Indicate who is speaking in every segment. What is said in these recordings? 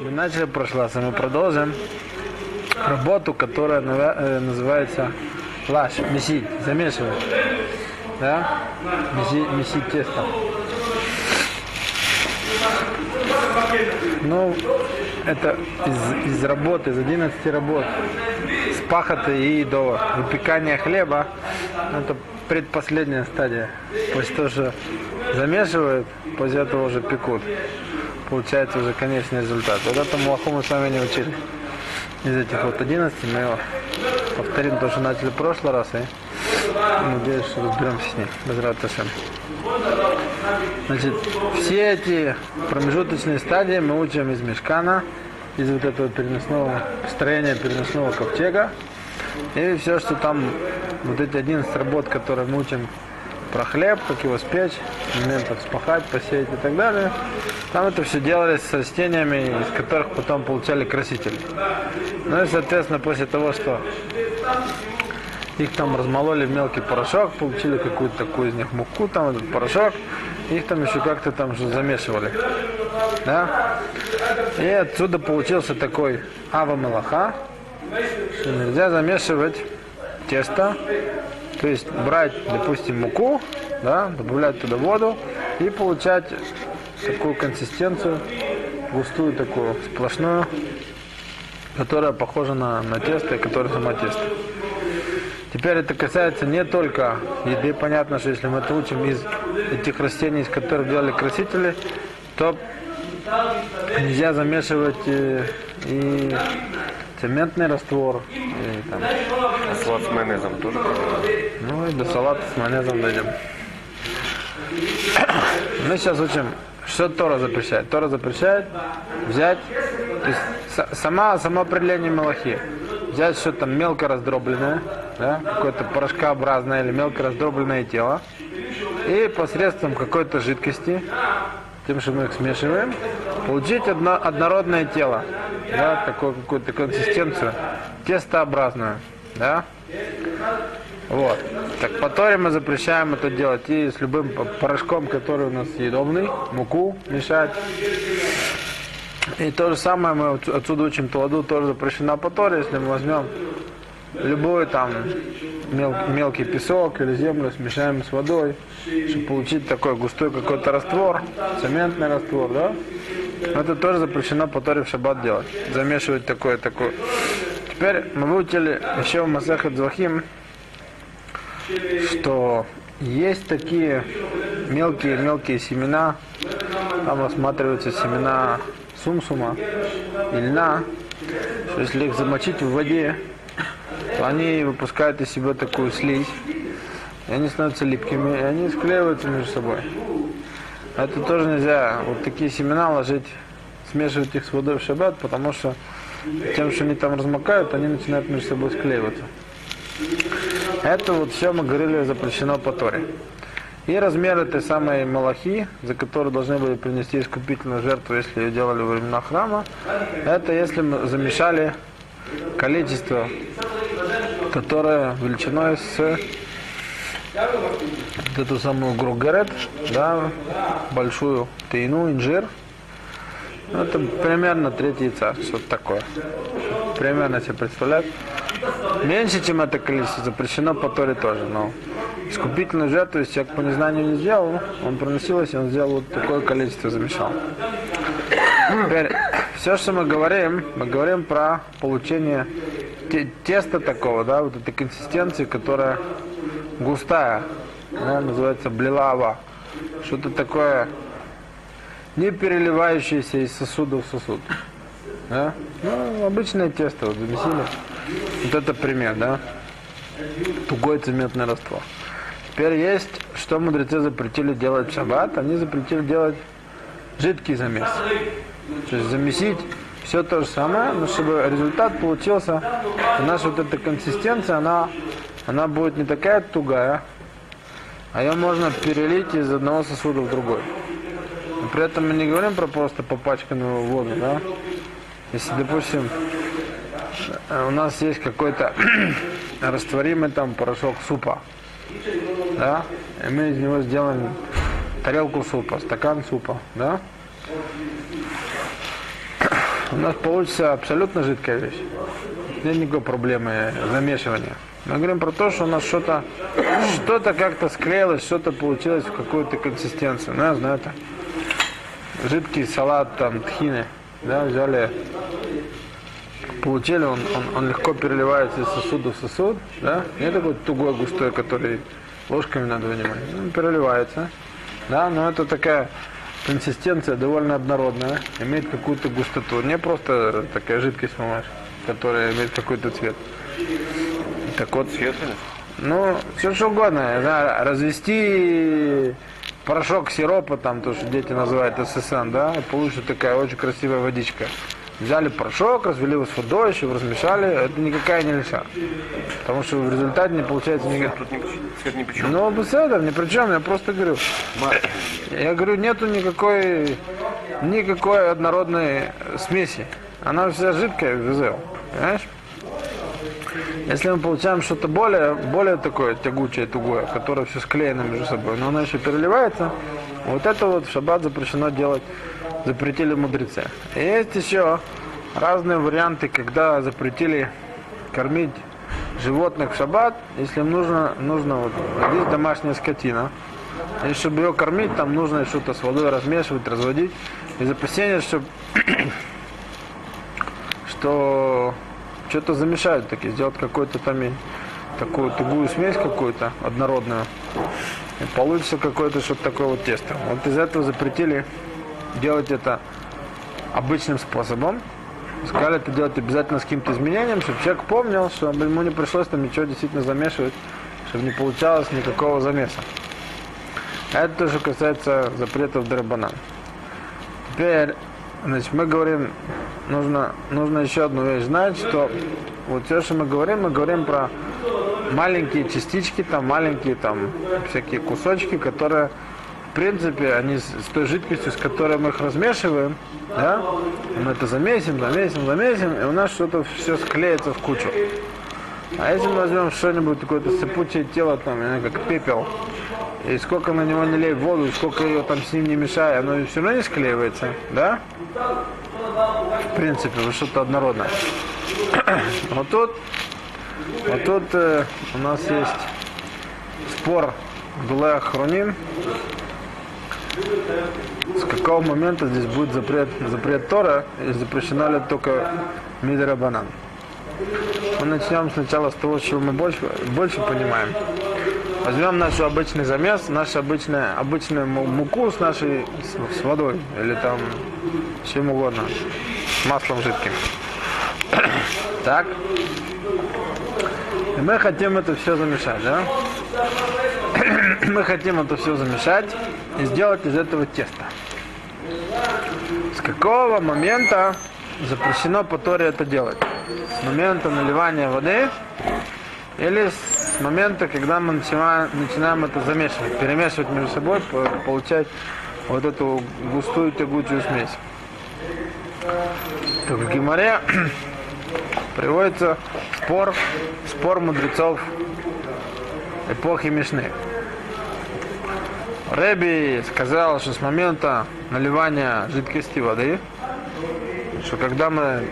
Speaker 1: Мы начали раз, и мы продолжим работу, которая э, называется лаш, месить, замешивать. Да? Месить, месить тесто. Ну, это из, из работы, из 11 работ. С пахоты и до выпекания хлеба. Это предпоследняя стадия. После того, что замешивают, после этого уже пекут. Получается уже конечный результат. Вот это малаху мы с вами не учили. Из этих вот 11 мы его повторим то, что начали в прошлый раз. И надеюсь, что разберемся с ней. Без раташем. Значит, все эти промежуточные стадии мы учим из мешкана, из вот этого переносного строения переносного ковчега. И все, что там, вот эти 11 работ, которые мы учим про хлеб, как его спечь, моментов спахать, посеять и так далее. Там это все делалось с растениями, из которых потом получали красители. Ну и, соответственно, после того, что их там размололи в мелкий порошок, получили какую-то такую из них муку, там этот порошок, их там еще как-то там же замешивали. Да? И отсюда получился такой ава мелаха, что нельзя замешивать тесто, то есть брать, допустим, муку, да, добавлять туда воду и получать такую консистенцию, густую такую, сплошную, которая похожа на, на тесто и которая сама тесто. Теперь это касается не только еды. Понятно, что если мы это учим из этих растений, из которых делали красители, то нельзя замешивать и, и цементный раствор. И, там,
Speaker 2: А салат с майонезом тоже
Speaker 1: ну и до салата с майонезом дойдем. Мы сейчас учим, что Тора запрещает. Тора запрещает взять, то есть са- сама, само определение Малахи, взять что-то мелко раздробленное, да, какое-то порошкообразное или мелко раздробленное тело, и посредством какой-то жидкости, тем, что мы их смешиваем, получить одно, однородное тело, да, такую какую-то консистенцию, тестообразную, да, вот. Так по Торе мы запрещаем это делать и с любым по- порошком, который у нас съедобный, муку мешать. И то же самое мы отсю- отсюда учим Туладу, тоже запрещена по Торе, если мы возьмем любой там мел- мелкий песок или землю, смешаем с водой, чтобы получить такой густой какой-то раствор, цементный раствор, да? Это тоже запрещено по Торе в шаббат делать. Замешивать такое, такое. Теперь мы выучили еще в Масахат Звахим, что есть такие мелкие-мелкие семена, там рассматриваются семена сумсума и льна, что если их замочить в воде, то они выпускают из себя такую слизь, и они становятся липкими, и они склеиваются между собой. Это тоже нельзя, вот такие семена ложить, смешивать их с водой в шаббат, потому что тем, что они там размокают, они начинают между собой склеиваться. Это вот все мы говорили запрещено по Торе. И размер этой самой малахи, за которую должны были принести искупительную жертву, если ее делали во времена храма, это если мы замешали количество, которое величиной с эту самую гругарет, да, большую тейну, инжир. Ну, Это примерно треть яйца, что-то такое. Примерно себе представлять. Меньше, чем это количество, запрещено по Торе тоже, но искупительную жертву, если человек по незнанию не сделал, он проносилось, он сделал вот такое количество, замешал. Теперь, все, что мы говорим, мы говорим про получение те- теста такого, да, вот этой консистенции, которая густая, да, называется блилава. Что-то такое не переливающееся из сосуда в сосуд. Да? Ну, обычное тесто, вот замесили. Вот это пример, да? Тугой цементный раствор. Теперь есть, что мудрецы запретили делать в шаббат, они запретили делать жидкий замес. То есть замесить все то же самое, но чтобы результат получился, наша вот эта консистенция, она, она будет не такая тугая, а ее можно перелить из одного сосуда в другой. Но при этом мы не говорим про просто попачканную воду, да? Если, допустим, э, у нас есть какой-то растворимый там порошок супа, да, и мы из него сделаем тарелку супа, стакан супа, да, у нас получится абсолютно жидкая вещь. Нет никакой проблемы замешивания. Мы говорим про то, что у нас что-то что-то как-то склеилось, что-то получилось в какую-то консистенцию. Ну, я знаю это. Жидкий салат, там, тхины, да, взяли, получили, он, он, он легко переливается из сосуда в сосуд, да, не такой тугой, густой, который ложками надо вынимать. Он переливается, да, но это такая консистенция довольно однородная, имеет какую-то густоту, не просто такая жидкость, понимаешь, которая имеет какой-то цвет. Так вот, ну, все что угодно. Знаю, развести порошок сиропа, там, то, что дети называют ССН, да, и получится такая очень красивая водичка. Взяли порошок, развели его с водой, еще размешали, это никакая не лиша. Потому что в результате не получается никакая...
Speaker 2: Тут ни, цвет ни при чем.
Speaker 1: Ну, этого, ни при чем, я просто говорю. Я говорю, нету никакой, никакой однородной смеси. Она вся жидкая, везел, понимаешь? Если мы получаем что-то более, более такое тягучее, тугое, которое все склеено между собой, но оно еще переливается, вот это вот в шаббат запрещено делать, запретили мудрецы. И есть еще разные варианты, когда запретили кормить животных в шаббат, если им нужно, нужно вот, здесь домашняя скотина, и чтобы ее кормить, там нужно что-то с водой размешивать, разводить. Из опасения, что, что что-то замешают таки, сделать какой-то там такую тугую смесь какую-то, однородную. И получится какое-то что-то такое вот тесто. Вот из этого запретили делать это обычным способом. Сказали это делать обязательно с каким-то изменением, чтобы человек помнил, что ему не пришлось там ничего действительно замешивать, чтобы не получалось никакого замеса. Это тоже касается запретов драбанан. Теперь, значит, мы говорим, нужно, нужно еще одну вещь знать, что вот все, что мы говорим, мы говорим про маленькие частички, там маленькие там всякие кусочки, которые в принципе, они с, той жидкостью, с которой мы их размешиваем, да, мы это замесим, замесим, замесим, и у нас что-то все склеится в кучу. А если мы возьмем что-нибудь, какое-то сыпучее тело, там, как пепел, и сколько на него не лей воду, и сколько ее там с ним не мешай, оно все равно не склеивается, да? В принципе, вот что-то однородное. Вот тут, вот тут э, у нас есть спор Дулая Хроним. С какого момента здесь будет запрет, запрет Тора, и запрещена ли только Мидера Банан? Мы начнем сначала с того, чего мы больше, больше понимаем. Возьмем наш обычный замес, нашу обычную, обычную му- муку с нашей с, с водой или там с чем угодно, маслом жидким. Так. И мы хотим это все замешать, да? мы хотим это все замешать и сделать из этого тесто. С какого момента запрещено по Торе это делать? С момента наливания воды или с момента, когда мы начинаем, начинаем это замешивать, перемешивать между собой, по- получать вот эту густую тягучую смесь. Так в Гимаре приводится спор, спор мудрецов эпохи Мишны. Рэби сказал, что с момента наливания жидкости воды, что когда мы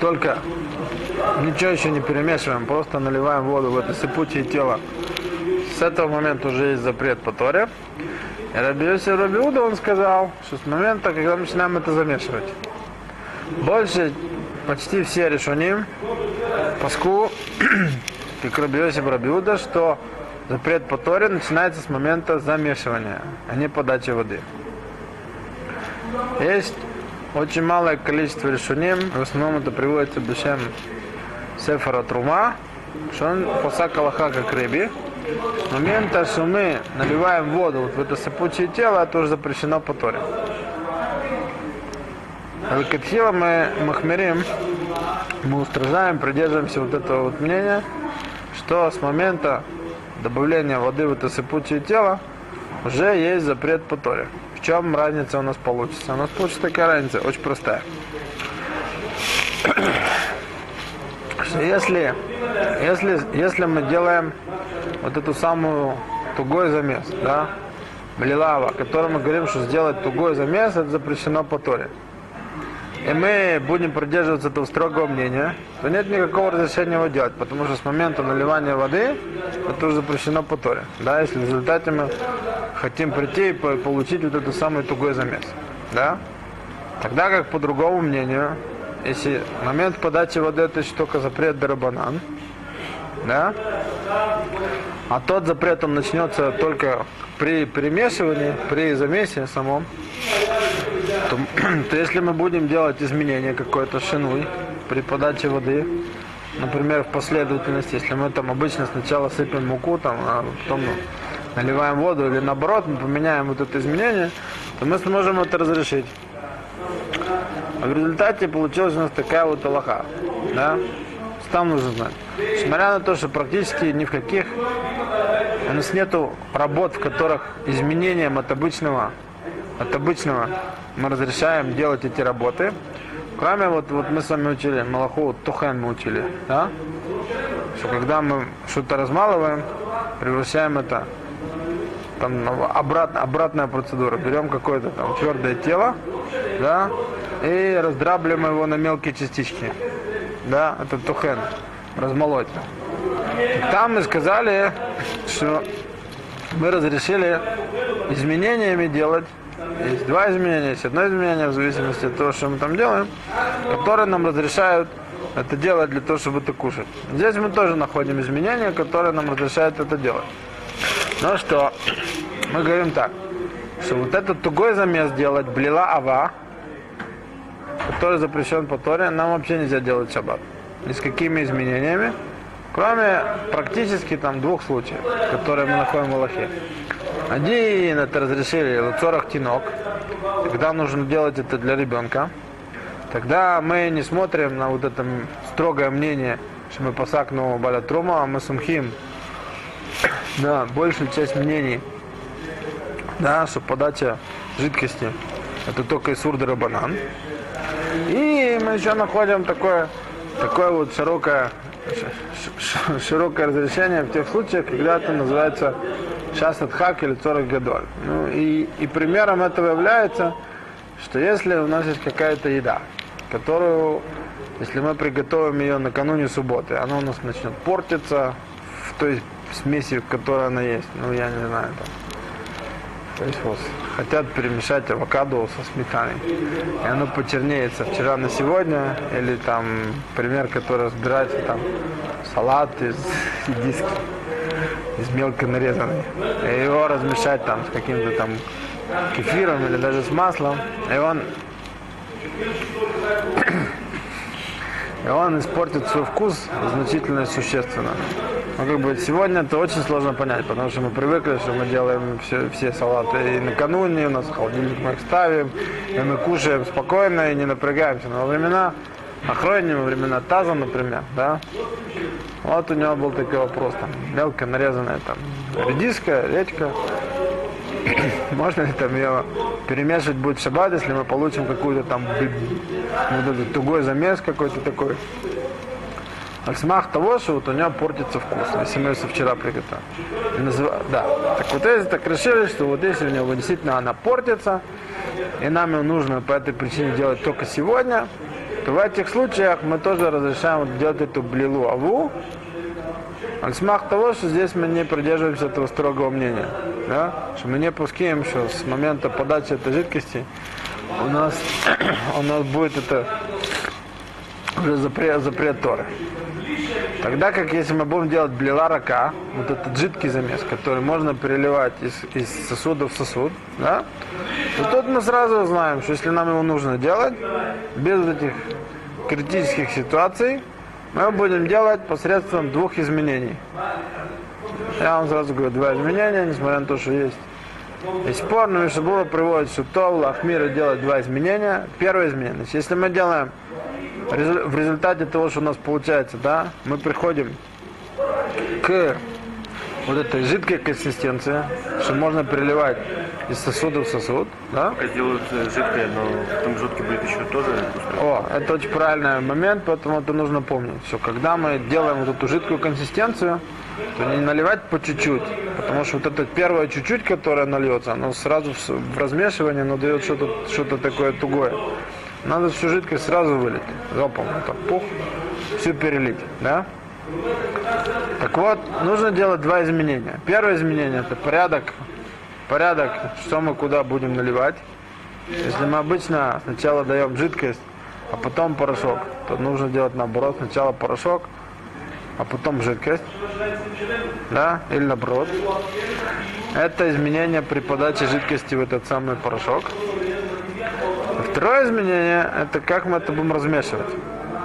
Speaker 1: только ничего еще не перемешиваем, просто наливаем воду в это сыпучее тело, с этого момента уже есть запрет по Торе. И Раби Йосиф Раби Уда, он сказал, что с момента, когда начинаем это замешивать, больше почти все решением паску, как Раби Йосиф Раби Уда, что запрет по Торе начинается с момента замешивания, а не подачи воды. Есть очень малое количество решением, в основном это приводится Бешем Сефара Трума, что он посак Аллаха как рыби. С момента, что мы наливаем воду вот в это сыпучее тело, это уже запрещено по Торе. Аль-Катхила мы махмерим, мы устражаем, придерживаемся вот этого вот мнения, что с момента добавления воды в это сыпучее тело уже есть запрет по Торе. В чем разница у нас получится? У нас получится такая разница, очень простая. Что если, если, если мы делаем вот эту самую тугой замес, да, млилава, о мы говорим, что сделать тугой замес, это запрещено по Торе. и мы будем придерживаться этого строгого мнения, то нет никакого разрешения его делать, потому что с момента наливания воды это уже запрещено по Торе. Да, если в результате мы хотим прийти и по- получить вот этот самый тугой замес. Да? Тогда как по другому мнению, если момент подачи воды это еще только запрет дарабанан, да? А тот запрет он начнется только при перемешивании, при замесе самом, то, то если мы будем делать изменения какой-то шинуй при подаче воды, например, в последовательности, если мы там обычно сначала сыпем муку, там, а потом наливаем воду, или наоборот, мы поменяем вот это изменение, то мы сможем это разрешить. А в результате получилась у нас такая вот аллаха. Да? Там нужно знать. Несмотря на то, что практически ни в каких у нас нету работ, в которых изменением от обычного, от обычного мы разрешаем делать эти работы. Кроме вот, вот мы с вами учили, Малаху Тухен мы учили, да? Что когда мы что-то размалываем, превращаем это там обратно, обратная процедура. Берем какое-то там твердое тело, да, и раздрабливаем его на мелкие частички. Да, это тухен, размолоть. Там мы сказали, что мы разрешили изменениями делать. Есть два изменения, есть одно изменение в зависимости от того, что мы там делаем, которые нам разрешают это делать для того, чтобы это кушать. Здесь мы тоже находим изменения, которые нам разрешают это делать. Ну что, мы говорим так, что вот этот тугой замес делать, блила ава, который запрещен по Торе, нам вообще нельзя делать шаббат. Ни с какими изменениями, кроме практически там двух случаев, которые мы находим в Аллахе. Один это разрешили луцорах тинок, когда нужно делать это для ребенка. Тогда мы не смотрим на вот это строгое мнение, что мы посакну балятрума, а мы сумхим да, большую часть мнений, да, что подача жидкости это только из сурдера банан. И мы еще находим такое, такое вот широкое, широкое разрешение в тех случаях, когда это называется шасат хак или цорок гадоль. Ну и, и примером этого является, что если у нас есть какая-то еда, которую, если мы приготовим ее накануне субботы, она у нас начнет портиться в той смеси, в которой она есть. Ну, я не знаю, там. То есть вот хотят перемешать авокадо со сметаной. И оно почернеет со вчера на сегодня. Или там пример, который разбирается там салат из диски, из мелко нарезанный. И его размешать там с каким-то там кефиром или даже с маслом. И он и он испортит свой вкус значительно существенно. Ну, как бы сегодня это очень сложно понять, потому что мы привыкли, что мы делаем все, все салаты и накануне, у нас холодильник мы их ставим, и мы кушаем спокойно и не напрягаемся. Но во времена Охройни, во времена Таза, например, да, вот у него был такой вопрос, там, мелко нарезанная там редиска, редька, можно ли там ее перемешивать будет в шаббат, если мы получим какую-то там вот этот тугой замес какой-то такой. Аль смах того, что вот у него портится вкус, если мы ее вчера приготовим. И называ- Да. Так вот если так решили, что вот если у него действительно она портится, и нам ее нужно по этой причине делать только сегодня, то в этих случаях мы тоже разрешаем делать эту блилу аву, Аль смах того, что здесь мы не придерживаемся этого строгого мнения. Да? Что мы не пускаем, что с момента подачи этой жидкости у нас, у нас будет это уже запрет, запрет Торы. Тогда как если мы будем делать блила рака, вот этот жидкий замес, который можно переливать из, из сосуда в сосуд, да, то тут мы сразу знаем, что если нам его нужно делать, без этих критических ситуаций, мы будем делать посредством двух изменений. Я вам сразу говорю, два изменения, несмотря на то, что есть. И спор, но Мишабура приводит, что Тол, Ахмира делает два изменения. Первое изменение. Если мы делаем в результате того, что у нас получается, да, мы приходим к вот этой жидкой консистенции, что можно переливать из сосуда в сосуд, да,
Speaker 2: сделают э, жидкое, но в промежутке будет еще тоже густое.
Speaker 1: О, это очень правильный момент, поэтому это нужно помнить. Что когда мы делаем вот эту жидкую консистенцию, то не наливать по чуть-чуть, потому что вот это первое чуть-чуть, которое нальется, оно сразу в, размешивании, оно дает что-то что такое тугое. надо всю жидкость сразу вылить. Залпом, так, пух, всю перелить, да? Так вот, нужно делать два изменения. Первое изменение это порядок, порядок, что мы куда будем наливать. Если мы обычно сначала даем жидкость, а потом порошок, то нужно делать наоборот. Сначала порошок, а потом жидкость. Да? Или наоборот. Это изменение при подаче жидкости в этот самый порошок. Второе изменение, это как мы это будем размешивать.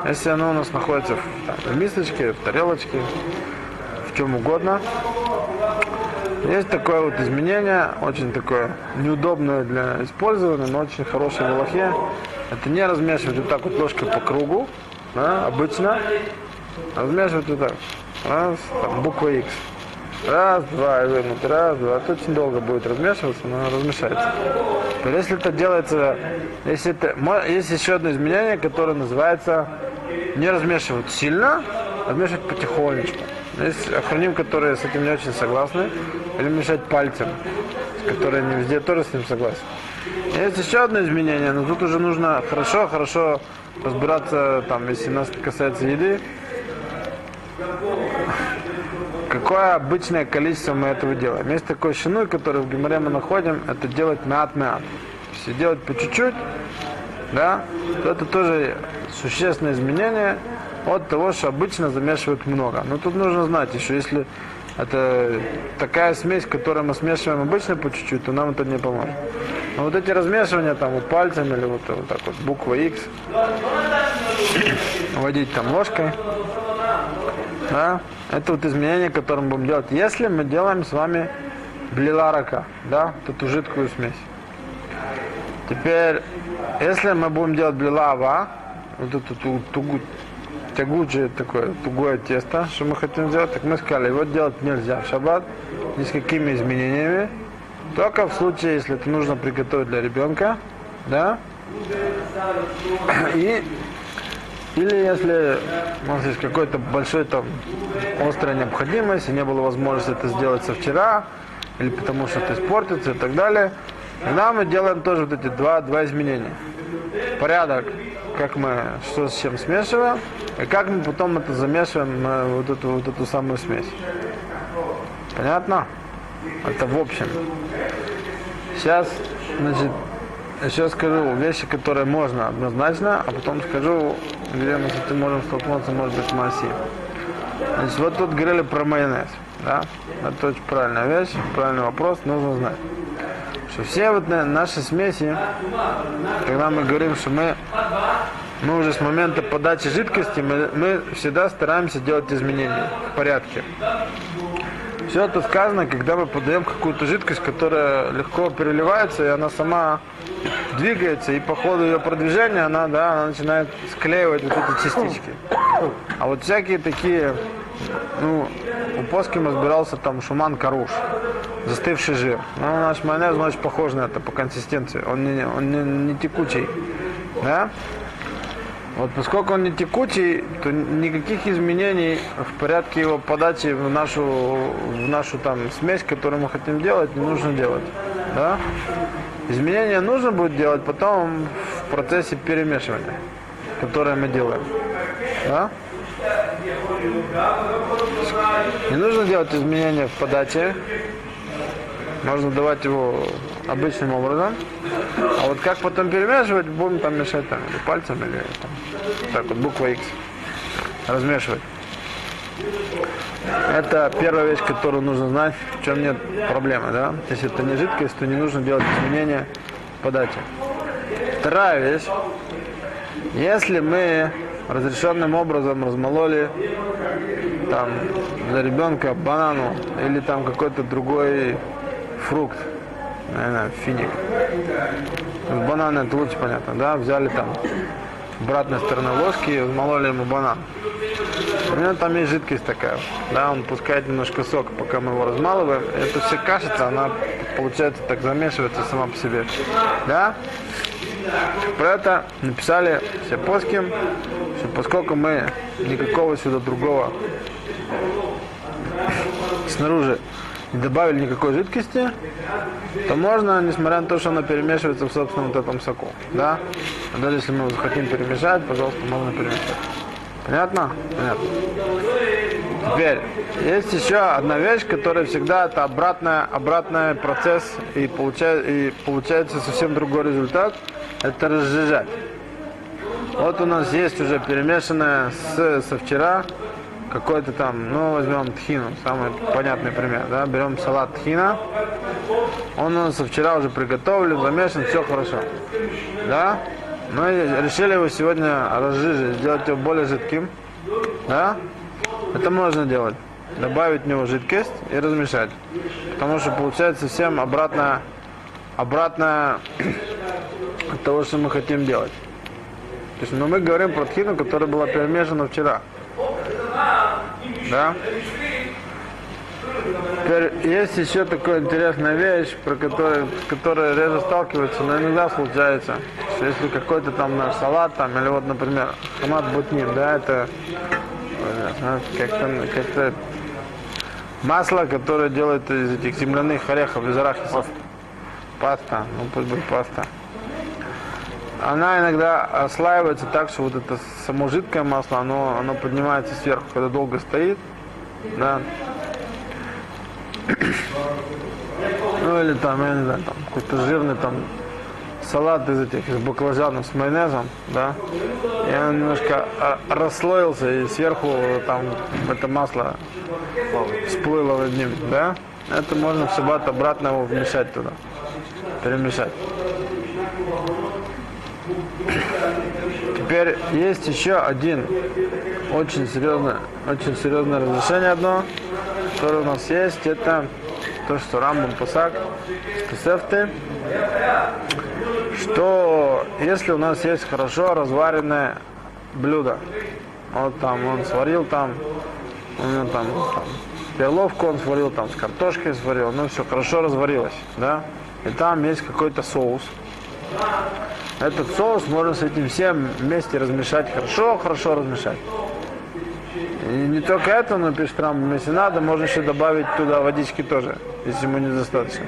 Speaker 1: Если оно у нас находится в, в мисочке, в тарелочке, в чем угодно. Есть такое вот изменение, очень такое неудобное для использования, но очень хорошее в Аллахе. Это не размешивать вот так вот ложкой по кругу, да, обычно. Размешивать вот так. Раз, там, буква X. Раз, два, и раз, два. Это очень долго будет размешиваться, но размешается. Теперь, если это делается, если это, есть еще одно изменение, которое называется не размешивать сильно, размешивать потихонечку. Есть охраним, которые с этим не очень согласны, или мешать пальцем, которые не везде тоже с ним согласны. Есть еще одно изменение, но тут уже нужно хорошо, хорошо разбираться, там, если нас касается еды, какое обычное количество мы этого делаем. Есть такой шинуй, который в Гимаре мы находим, это делать мят-мят. Если делать по чуть-чуть, да, то это тоже существенное изменение от того, что обычно замешивают много. Но тут нужно знать еще, если это такая смесь, которую мы смешиваем обычно по чуть-чуть, то нам это не поможет. Но вот эти размешивания там вот пальцем или вот, вот так вот буква X, водить там ложкой, да, это вот изменение, которое мы будем делать, если мы делаем с вами блиларака, да, эту жидкую смесь. Теперь, если мы будем делать блилава, вот эту ту, тугу, тягучее такое, тугое тесто, что мы хотим сделать, так мы сказали, его делать нельзя в шаббат, ни с какими изменениями, только в случае, если это нужно приготовить для ребенка, да, и или если у нас есть какой-то большой там острая необходимость, и не было возможности это сделать со вчера, или потому что это испортится и так далее, тогда мы делаем тоже вот эти два, два изменения. Порядок, как мы что с чем смешиваем, и как мы потом это замешиваем вот эту, вот эту самую смесь. Понятно? Это в общем. Сейчас, значит, еще скажу вещи, которые можно однозначно, а потом скажу где мы с этим можем столкнуться, может быть, в массе. Значит, вот тут говорили про майонез. Да? Это очень правильная вещь, правильный вопрос, нужно знать. Что все вот наши смеси, когда мы говорим, что мы, мы уже с момента подачи жидкости, мы, мы всегда стараемся делать изменения в порядке. Все это сказано, когда мы подаем какую-то жидкость, которая легко переливается, и она сама двигается, и по ходу ее продвижения она, да, она начинает склеивать вот эти частички. А вот всякие такие, ну, у Поским разбирался там шуман каруш, застывший жир. Ну, наш майонез, он очень похож на это по консистенции. Он не, он не, не текучий, да? Вот поскольку он не текучий, то никаких изменений в порядке его подачи в нашу, в нашу там смесь, которую мы хотим делать, не нужно делать. Да? Изменения нужно будет делать потом в процессе перемешивания, которое мы делаем. Да? Не нужно делать изменения в подаче. Можно давать его обычным образом. А вот как потом перемешивать, будем там мешать там, или пальцем, или там, так вот, буква X. Размешивать. Это первая вещь, которую нужно знать, в чем нет проблемы, да? Если это не жидкость, то не нужно делать изменения в подаче. Вторая вещь. Если мы разрешенным образом размололи там для ребенка банану или там какой-то другой фрукт, наверное, финик. Бананы это лучше понятно, да? Взяли там обратной стороны ложки и размололи ему банан. У него там есть жидкость такая, да, он пускает немножко сок, пока мы его размалываем. Это все кашица, она получается так замешивается сама по себе, да. Про это написали все плоским, что поскольку мы никакого сюда другого снаружи не добавили никакой жидкости, то можно, несмотря на то, что она перемешивается в собственном вот этом соку. Да? А даже если мы захотим перемешать, пожалуйста, можно перемешать. Понятно? Понятно. Теперь, есть еще одна вещь, которая всегда это обратная, обратный процесс и, получает, и получается совсем другой результат. Это разжижать. Вот у нас есть уже перемешанное с, со вчера какой-то там, ну возьмем тхину, самый понятный пример, да, берем салат тхина, он у нас вчера уже приготовлен, замешан, все хорошо, да, мы решили его сегодня разжижить, сделать его более жидким, да, это можно делать, добавить в него жидкость и размешать, потому что получается совсем обратно, обратно от того, что мы хотим делать. То есть, но мы говорим про тхину, которая была перемешана вчера. Да? Теперь есть еще такая интересная вещь, про которую, которая реже сталкивается, но иногда случается, что если какой-то там наш салат, там, или вот, например, хамат бутнин, да, это как-то как масло, которое делают из этих земляных орехов, из арахиса. Паста, ну пусть будет паста она иногда ослаивается так, что вот это само жидкое масло, оно, оно поднимается сверху, когда долго стоит, да. Ну или там, я не знаю, там какой-то жирный там салат из этих, из баклажанов с майонезом, да, и он немножко а, расслоился, и сверху там это масло всплыло над ним, да, это можно в шаббат обратно его вмешать туда, перемешать. Теперь есть еще один очень серьезное, очень серьезное разрешение одно, которое у нас есть, это то, что Рамбам Пасак, Тесефты, что если у нас есть хорошо разваренное блюдо, вот там он сварил там, у него там, там перловку он сварил, там с картошкой сварил, ну все хорошо разварилось, да, и там есть какой-то соус, этот соус можно с этим всем вместе размешать хорошо, хорошо размешать. И не только это, но пишет Рамбам, если надо, можно еще добавить туда водички тоже, если ему недостаточно.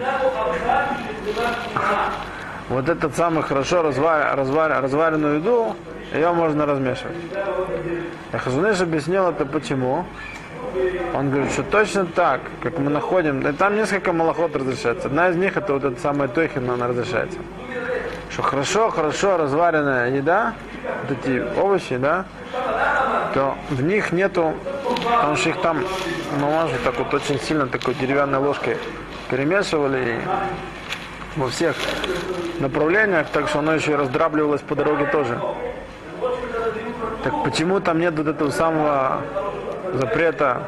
Speaker 1: Вот этот самый хорошо развар, развар, разваренную еду, ее можно размешивать. И Хазуныш объяснил это почему. Он говорит, что точно так, как мы находим, и там несколько малоход разрешается. Одна из них это вот эта самая тойхина, она разрешается что хорошо, хорошо разваренная еда, вот эти овощи, да, то в них нету, потому что их там вот так вот очень сильно такой деревянной ложкой перемешивали во всех направлениях, так что оно еще и раздрабливалось по дороге тоже. Так почему там нет вот этого самого запрета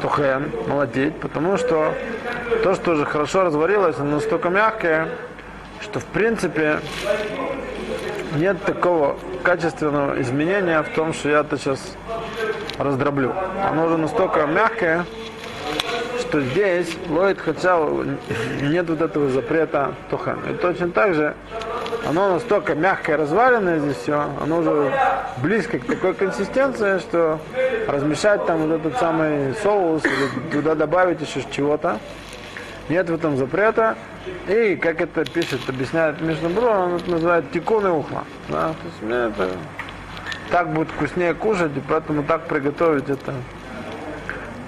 Speaker 1: тухен, молотить? Потому что то, что уже хорошо разварилось, оно настолько мягкое, что в принципе нет такого качественного изменения в том, что я это сейчас раздроблю. Оно уже настолько мягкое, что здесь ловит хотя нет вот этого запрета тохан. И точно так же оно настолько мягкое, разваленное здесь все, оно уже близко к такой консистенции, что размешать там вот этот самый соус или туда добавить еще чего-то, нет в этом запрета. И, как это пишет, объясняет Мишнабро, он это называет тикун и ухла. Да? То есть мне это так будет вкуснее кушать, и поэтому так приготовить это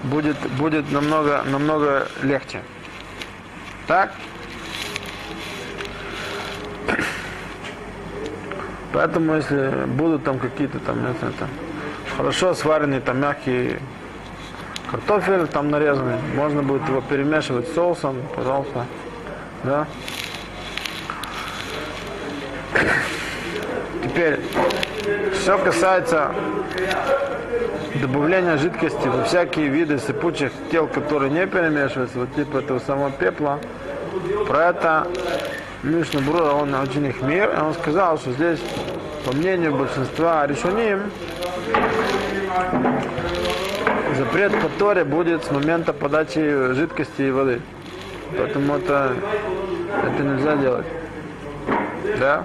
Speaker 1: будет, будет намного, намного легче. Так? Поэтому, если будут там какие-то там, это, это, хорошо сваренные, там мягкие картофель там нарезанный, можно будет его перемешивать с соусом, пожалуйста. Да? Теперь, что касается добавления жидкости во всякие виды сыпучих тел, которые не перемешиваются, вот типа этого самого пепла, про это Мишна Брура, он очень их мир, и он сказал, что здесь, по мнению большинства решуним, запрет по Торе будет с момента подачи жидкости и воды. Поэтому это, это нельзя делать. Да?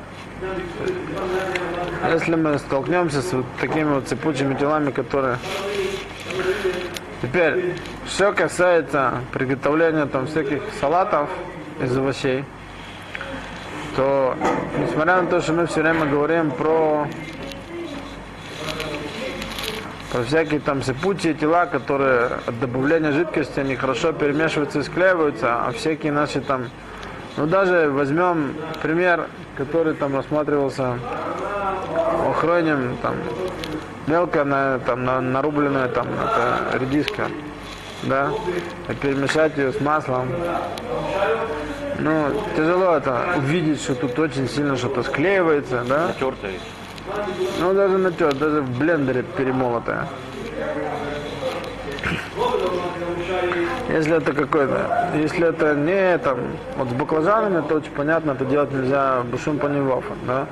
Speaker 1: Если мы столкнемся с вот такими вот цепучими телами, которые Теперь, что касается приготовления там всяких салатов из овощей, то, несмотря на то, что мы все время говорим про, про всякие там сыпучие тела, которые от добавления жидкости, они хорошо перемешиваются и склеиваются, а всякие наши там, ну даже возьмем пример, который там рассматривался охронем, там, мелко на, там, на, нарубленная там, это редиска, да, и перемешать ее с маслом. Ну, тяжело это увидеть, что тут очень сильно что-то склеивается, да?
Speaker 2: Тертый.
Speaker 1: Ну, даже натер, даже в блендере перемолотое. Если это какой-то, если это не там, вот с баклажанами, то очень понятно, это делать нельзя бушим по да?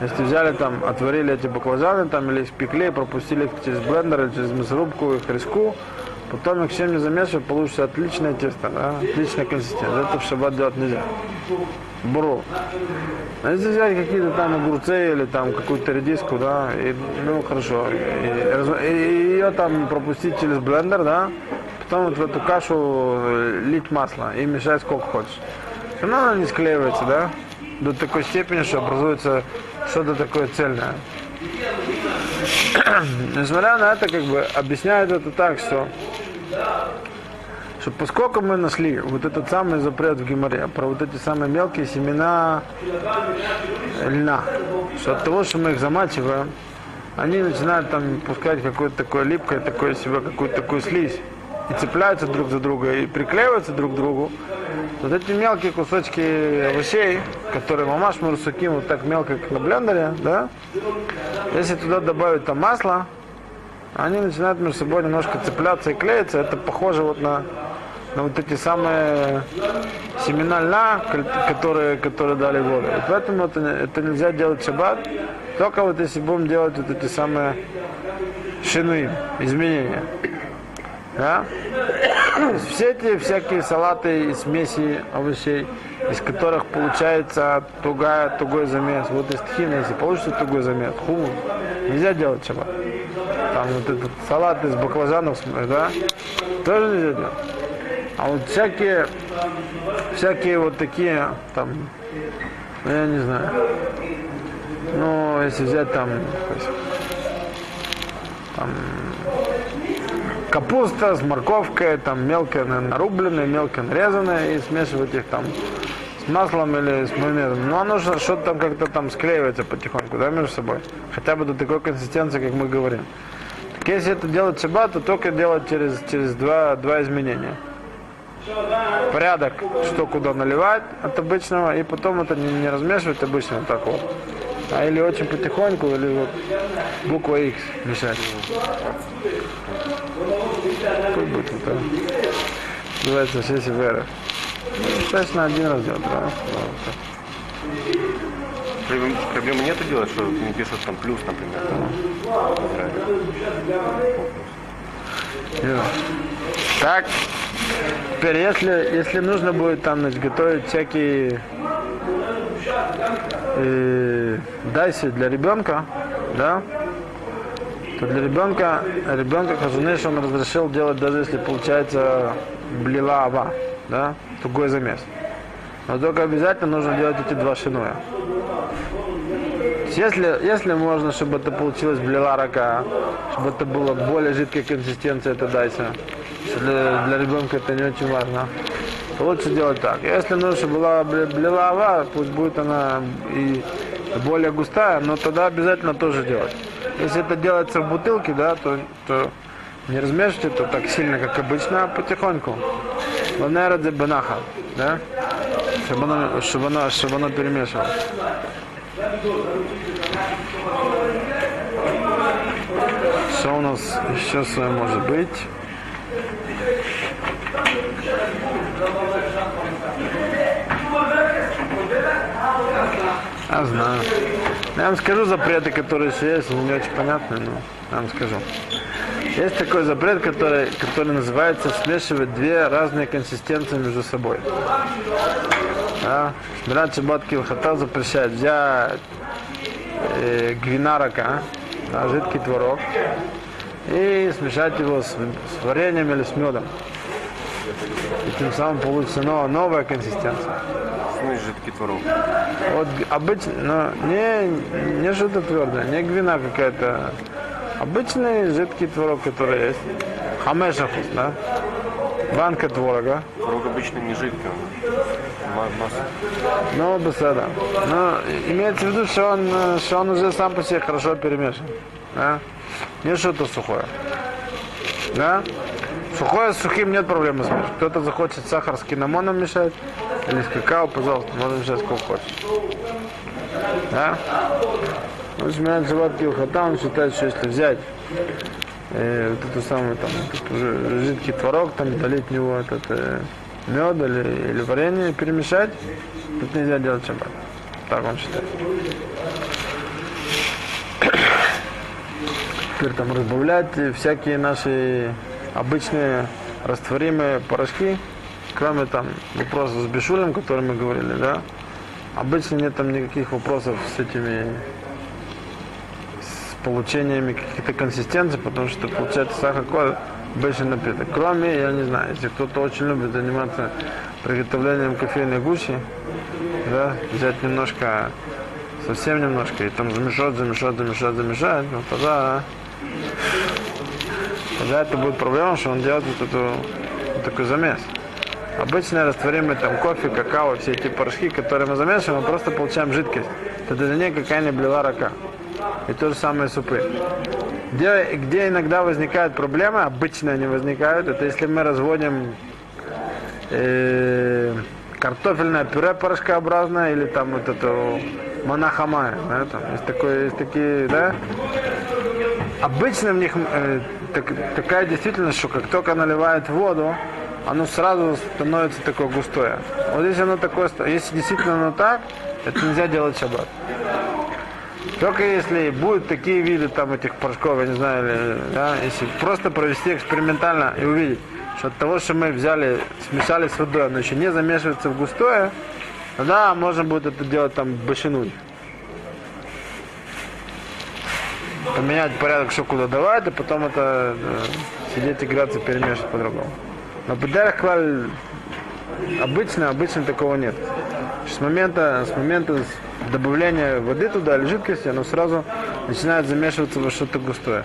Speaker 1: Если взяли там, отварили эти баклажаны там или испекли, пропустили их через блендер или через мясорубку, их резку, потом их всем не замешивая, получится отличное тесто, да? отличная консистенция. Это в шаббат делать нельзя. Бру. А если взять какие-то там огурцы или там какую-то редиску, да, и, ну хорошо, и, и, ее там пропустить через блендер, да, потом вот в эту кашу лить масло и мешать сколько хочешь. Равно она не склеивается, да, до такой степени, что образуется что-то такое цельное. Несмотря на это, как бы объясняют это так, что, что поскольку мы нашли вот этот самый запрет в Гимаре про вот эти самые мелкие семена льна, что от того, что мы их замачиваем, они начинают там пускать какое-то такое липкое, такое себе, какую-то такую слизь и цепляются друг за друга и приклеиваются друг к другу, вот эти мелкие кусочки овощей, которые мамаш мурсуким вот так мелко, как на блендере, да, если туда добавить там масло, они начинают между собой немножко цепляться и клеиться. Это похоже вот на, на вот эти самые семена льна, которые, которые дали воду. И поэтому это, это нельзя делать шаббат, только вот если будем делать вот эти самые шины, изменения. Да? Все эти всякие салаты и смеси овощей, из которых получается тугая, тугой замес. Вот из тхина, если получится тугой замес, хумус, нельзя делать чего. Там вот этот салат из баклажанов, да, тоже нельзя делать. А вот всякие, всякие вот такие, там, ну, я не знаю, ну, если взять там, там капуста с морковкой, там мелко нарубленная, мелко нарезанная и смешивать их там с маслом или с майонезом. Но оно что-то там как-то там склеивается потихоньку, да, между собой. Хотя бы до такой консистенции, как мы говорим. Так если это делать шаббат, то только делать через, через два, два изменения. Порядок, что куда наливать от обычного, и потом это не, не размешивать обычно вот так вот. А или очень потихоньку, или вот буква X мешать. Как будет это? Называется 6 веров. Достаточно один раз делать, да?
Speaker 2: Проблем, проблемы нету делать, что не пишут там плюс, например.
Speaker 1: Да. Так, теперь если, если нужно будет там готовить всякие э, дайси для ребенка, да, то для ребенка, ребенка Хазунеш он разрешил делать даже если получается блила ава, да, тугой замес. Но только обязательно нужно делать эти два шинуя. Если, если можно, чтобы это получилось блила рака, чтобы это было более жидкая консистенция, это дайся. Для, для ребенка это не очень важно. Лучше делать так. Если нужно, была блила ава, пусть будет она и более густая, но тогда обязательно тоже делать. Если это делается в бутылке, да, то, то не размешивайте это так сильно, как обычно, а потихоньку. Ланерадзе банаха, да? Чтобы оно, чтобы оно, чтобы оно перемешивалось. Что у нас еще с вами может быть? Я знаю. Я вам скажу запреты, которые есть, не очень понятны, но я вам скажу. Есть такой запрет, который, который называется смешивать две разные консистенции между собой. Да? Шмират Шабат Килхата запрещает взять э, гвинарака, да, жидкий творог, и смешать его с, с вареньем или с медом. И тем самым получится новая, новая консистенция.
Speaker 2: И жидкий творог.
Speaker 1: Вот обычно, но не, не что-то твердое, не гвина какая-то. Обычный жидкий творог, который есть. Хамешахус, да? Банка творога.
Speaker 2: Творог обычно не жидкий, он.
Speaker 1: Ну, беседа. Но имеется в виду, что он, что он уже сам по себе хорошо перемешан. Да? Не что-то сухое. Да? Сухое с сухим нет проблемы смешать. Кто-то захочет сахар с кинамоном мешать или с какао, пожалуйста, можно мешать сколько хочешь. Да? Ну, живот килхата, он считает, что если взять э, вот эту самую там жидкий творог, там долить в него этот э, мед или, или варенье, перемешать, тут нельзя делать шаббат. Так он считает. Теперь там разбавлять всякие наши обычные растворимые порошки, кроме там вопросов с бешулем, о котором мы говорили, да, обычно нет там никаких вопросов с этими с получениями каких-то консистенций, потому что получается сахар кола обычный напиток. Кроме, я не знаю, если кто-то очень любит заниматься приготовлением кофейной гущи, да, взять немножко, совсем немножко, и там замешать, замешать, замешать, замешать, ну тогда, тогда это будет проблема, что он делает вот, эту, вот такой замес. Обычно растворимый там кофе, какао, все эти порошки, которые мы замешиваем, мы просто получаем жидкость. Это даже не какая-нибудь блила рака. И то же самое супы. Где, где иногда возникают проблемы, обычно они возникают, это если мы разводим э, картофельное пюре порошкообразное или там вот это монахамая, да, там есть, такое, есть такие, да, обычно в них э, так- такая действительность, что как только наливают воду, оно сразу становится такое густое. Вот если оно такое, если действительно оно так, это нельзя делать шаббат. Только если будут такие виды там этих порошков, я не знаю, или, да, если просто провести экспериментально и увидеть, что от того, что мы взяли, смешали с водой, оно еще не замешивается в густое, тогда можно будет это делать там башинуть. Поменять порядок, что куда давать, а потом это э, сидеть играться, перемешивать по-другому. Но подарок клаль обычно, обычно такого нет. С момента, с момента добавления воды туда или жидкости, оно сразу начинает замешиваться во что-то густое.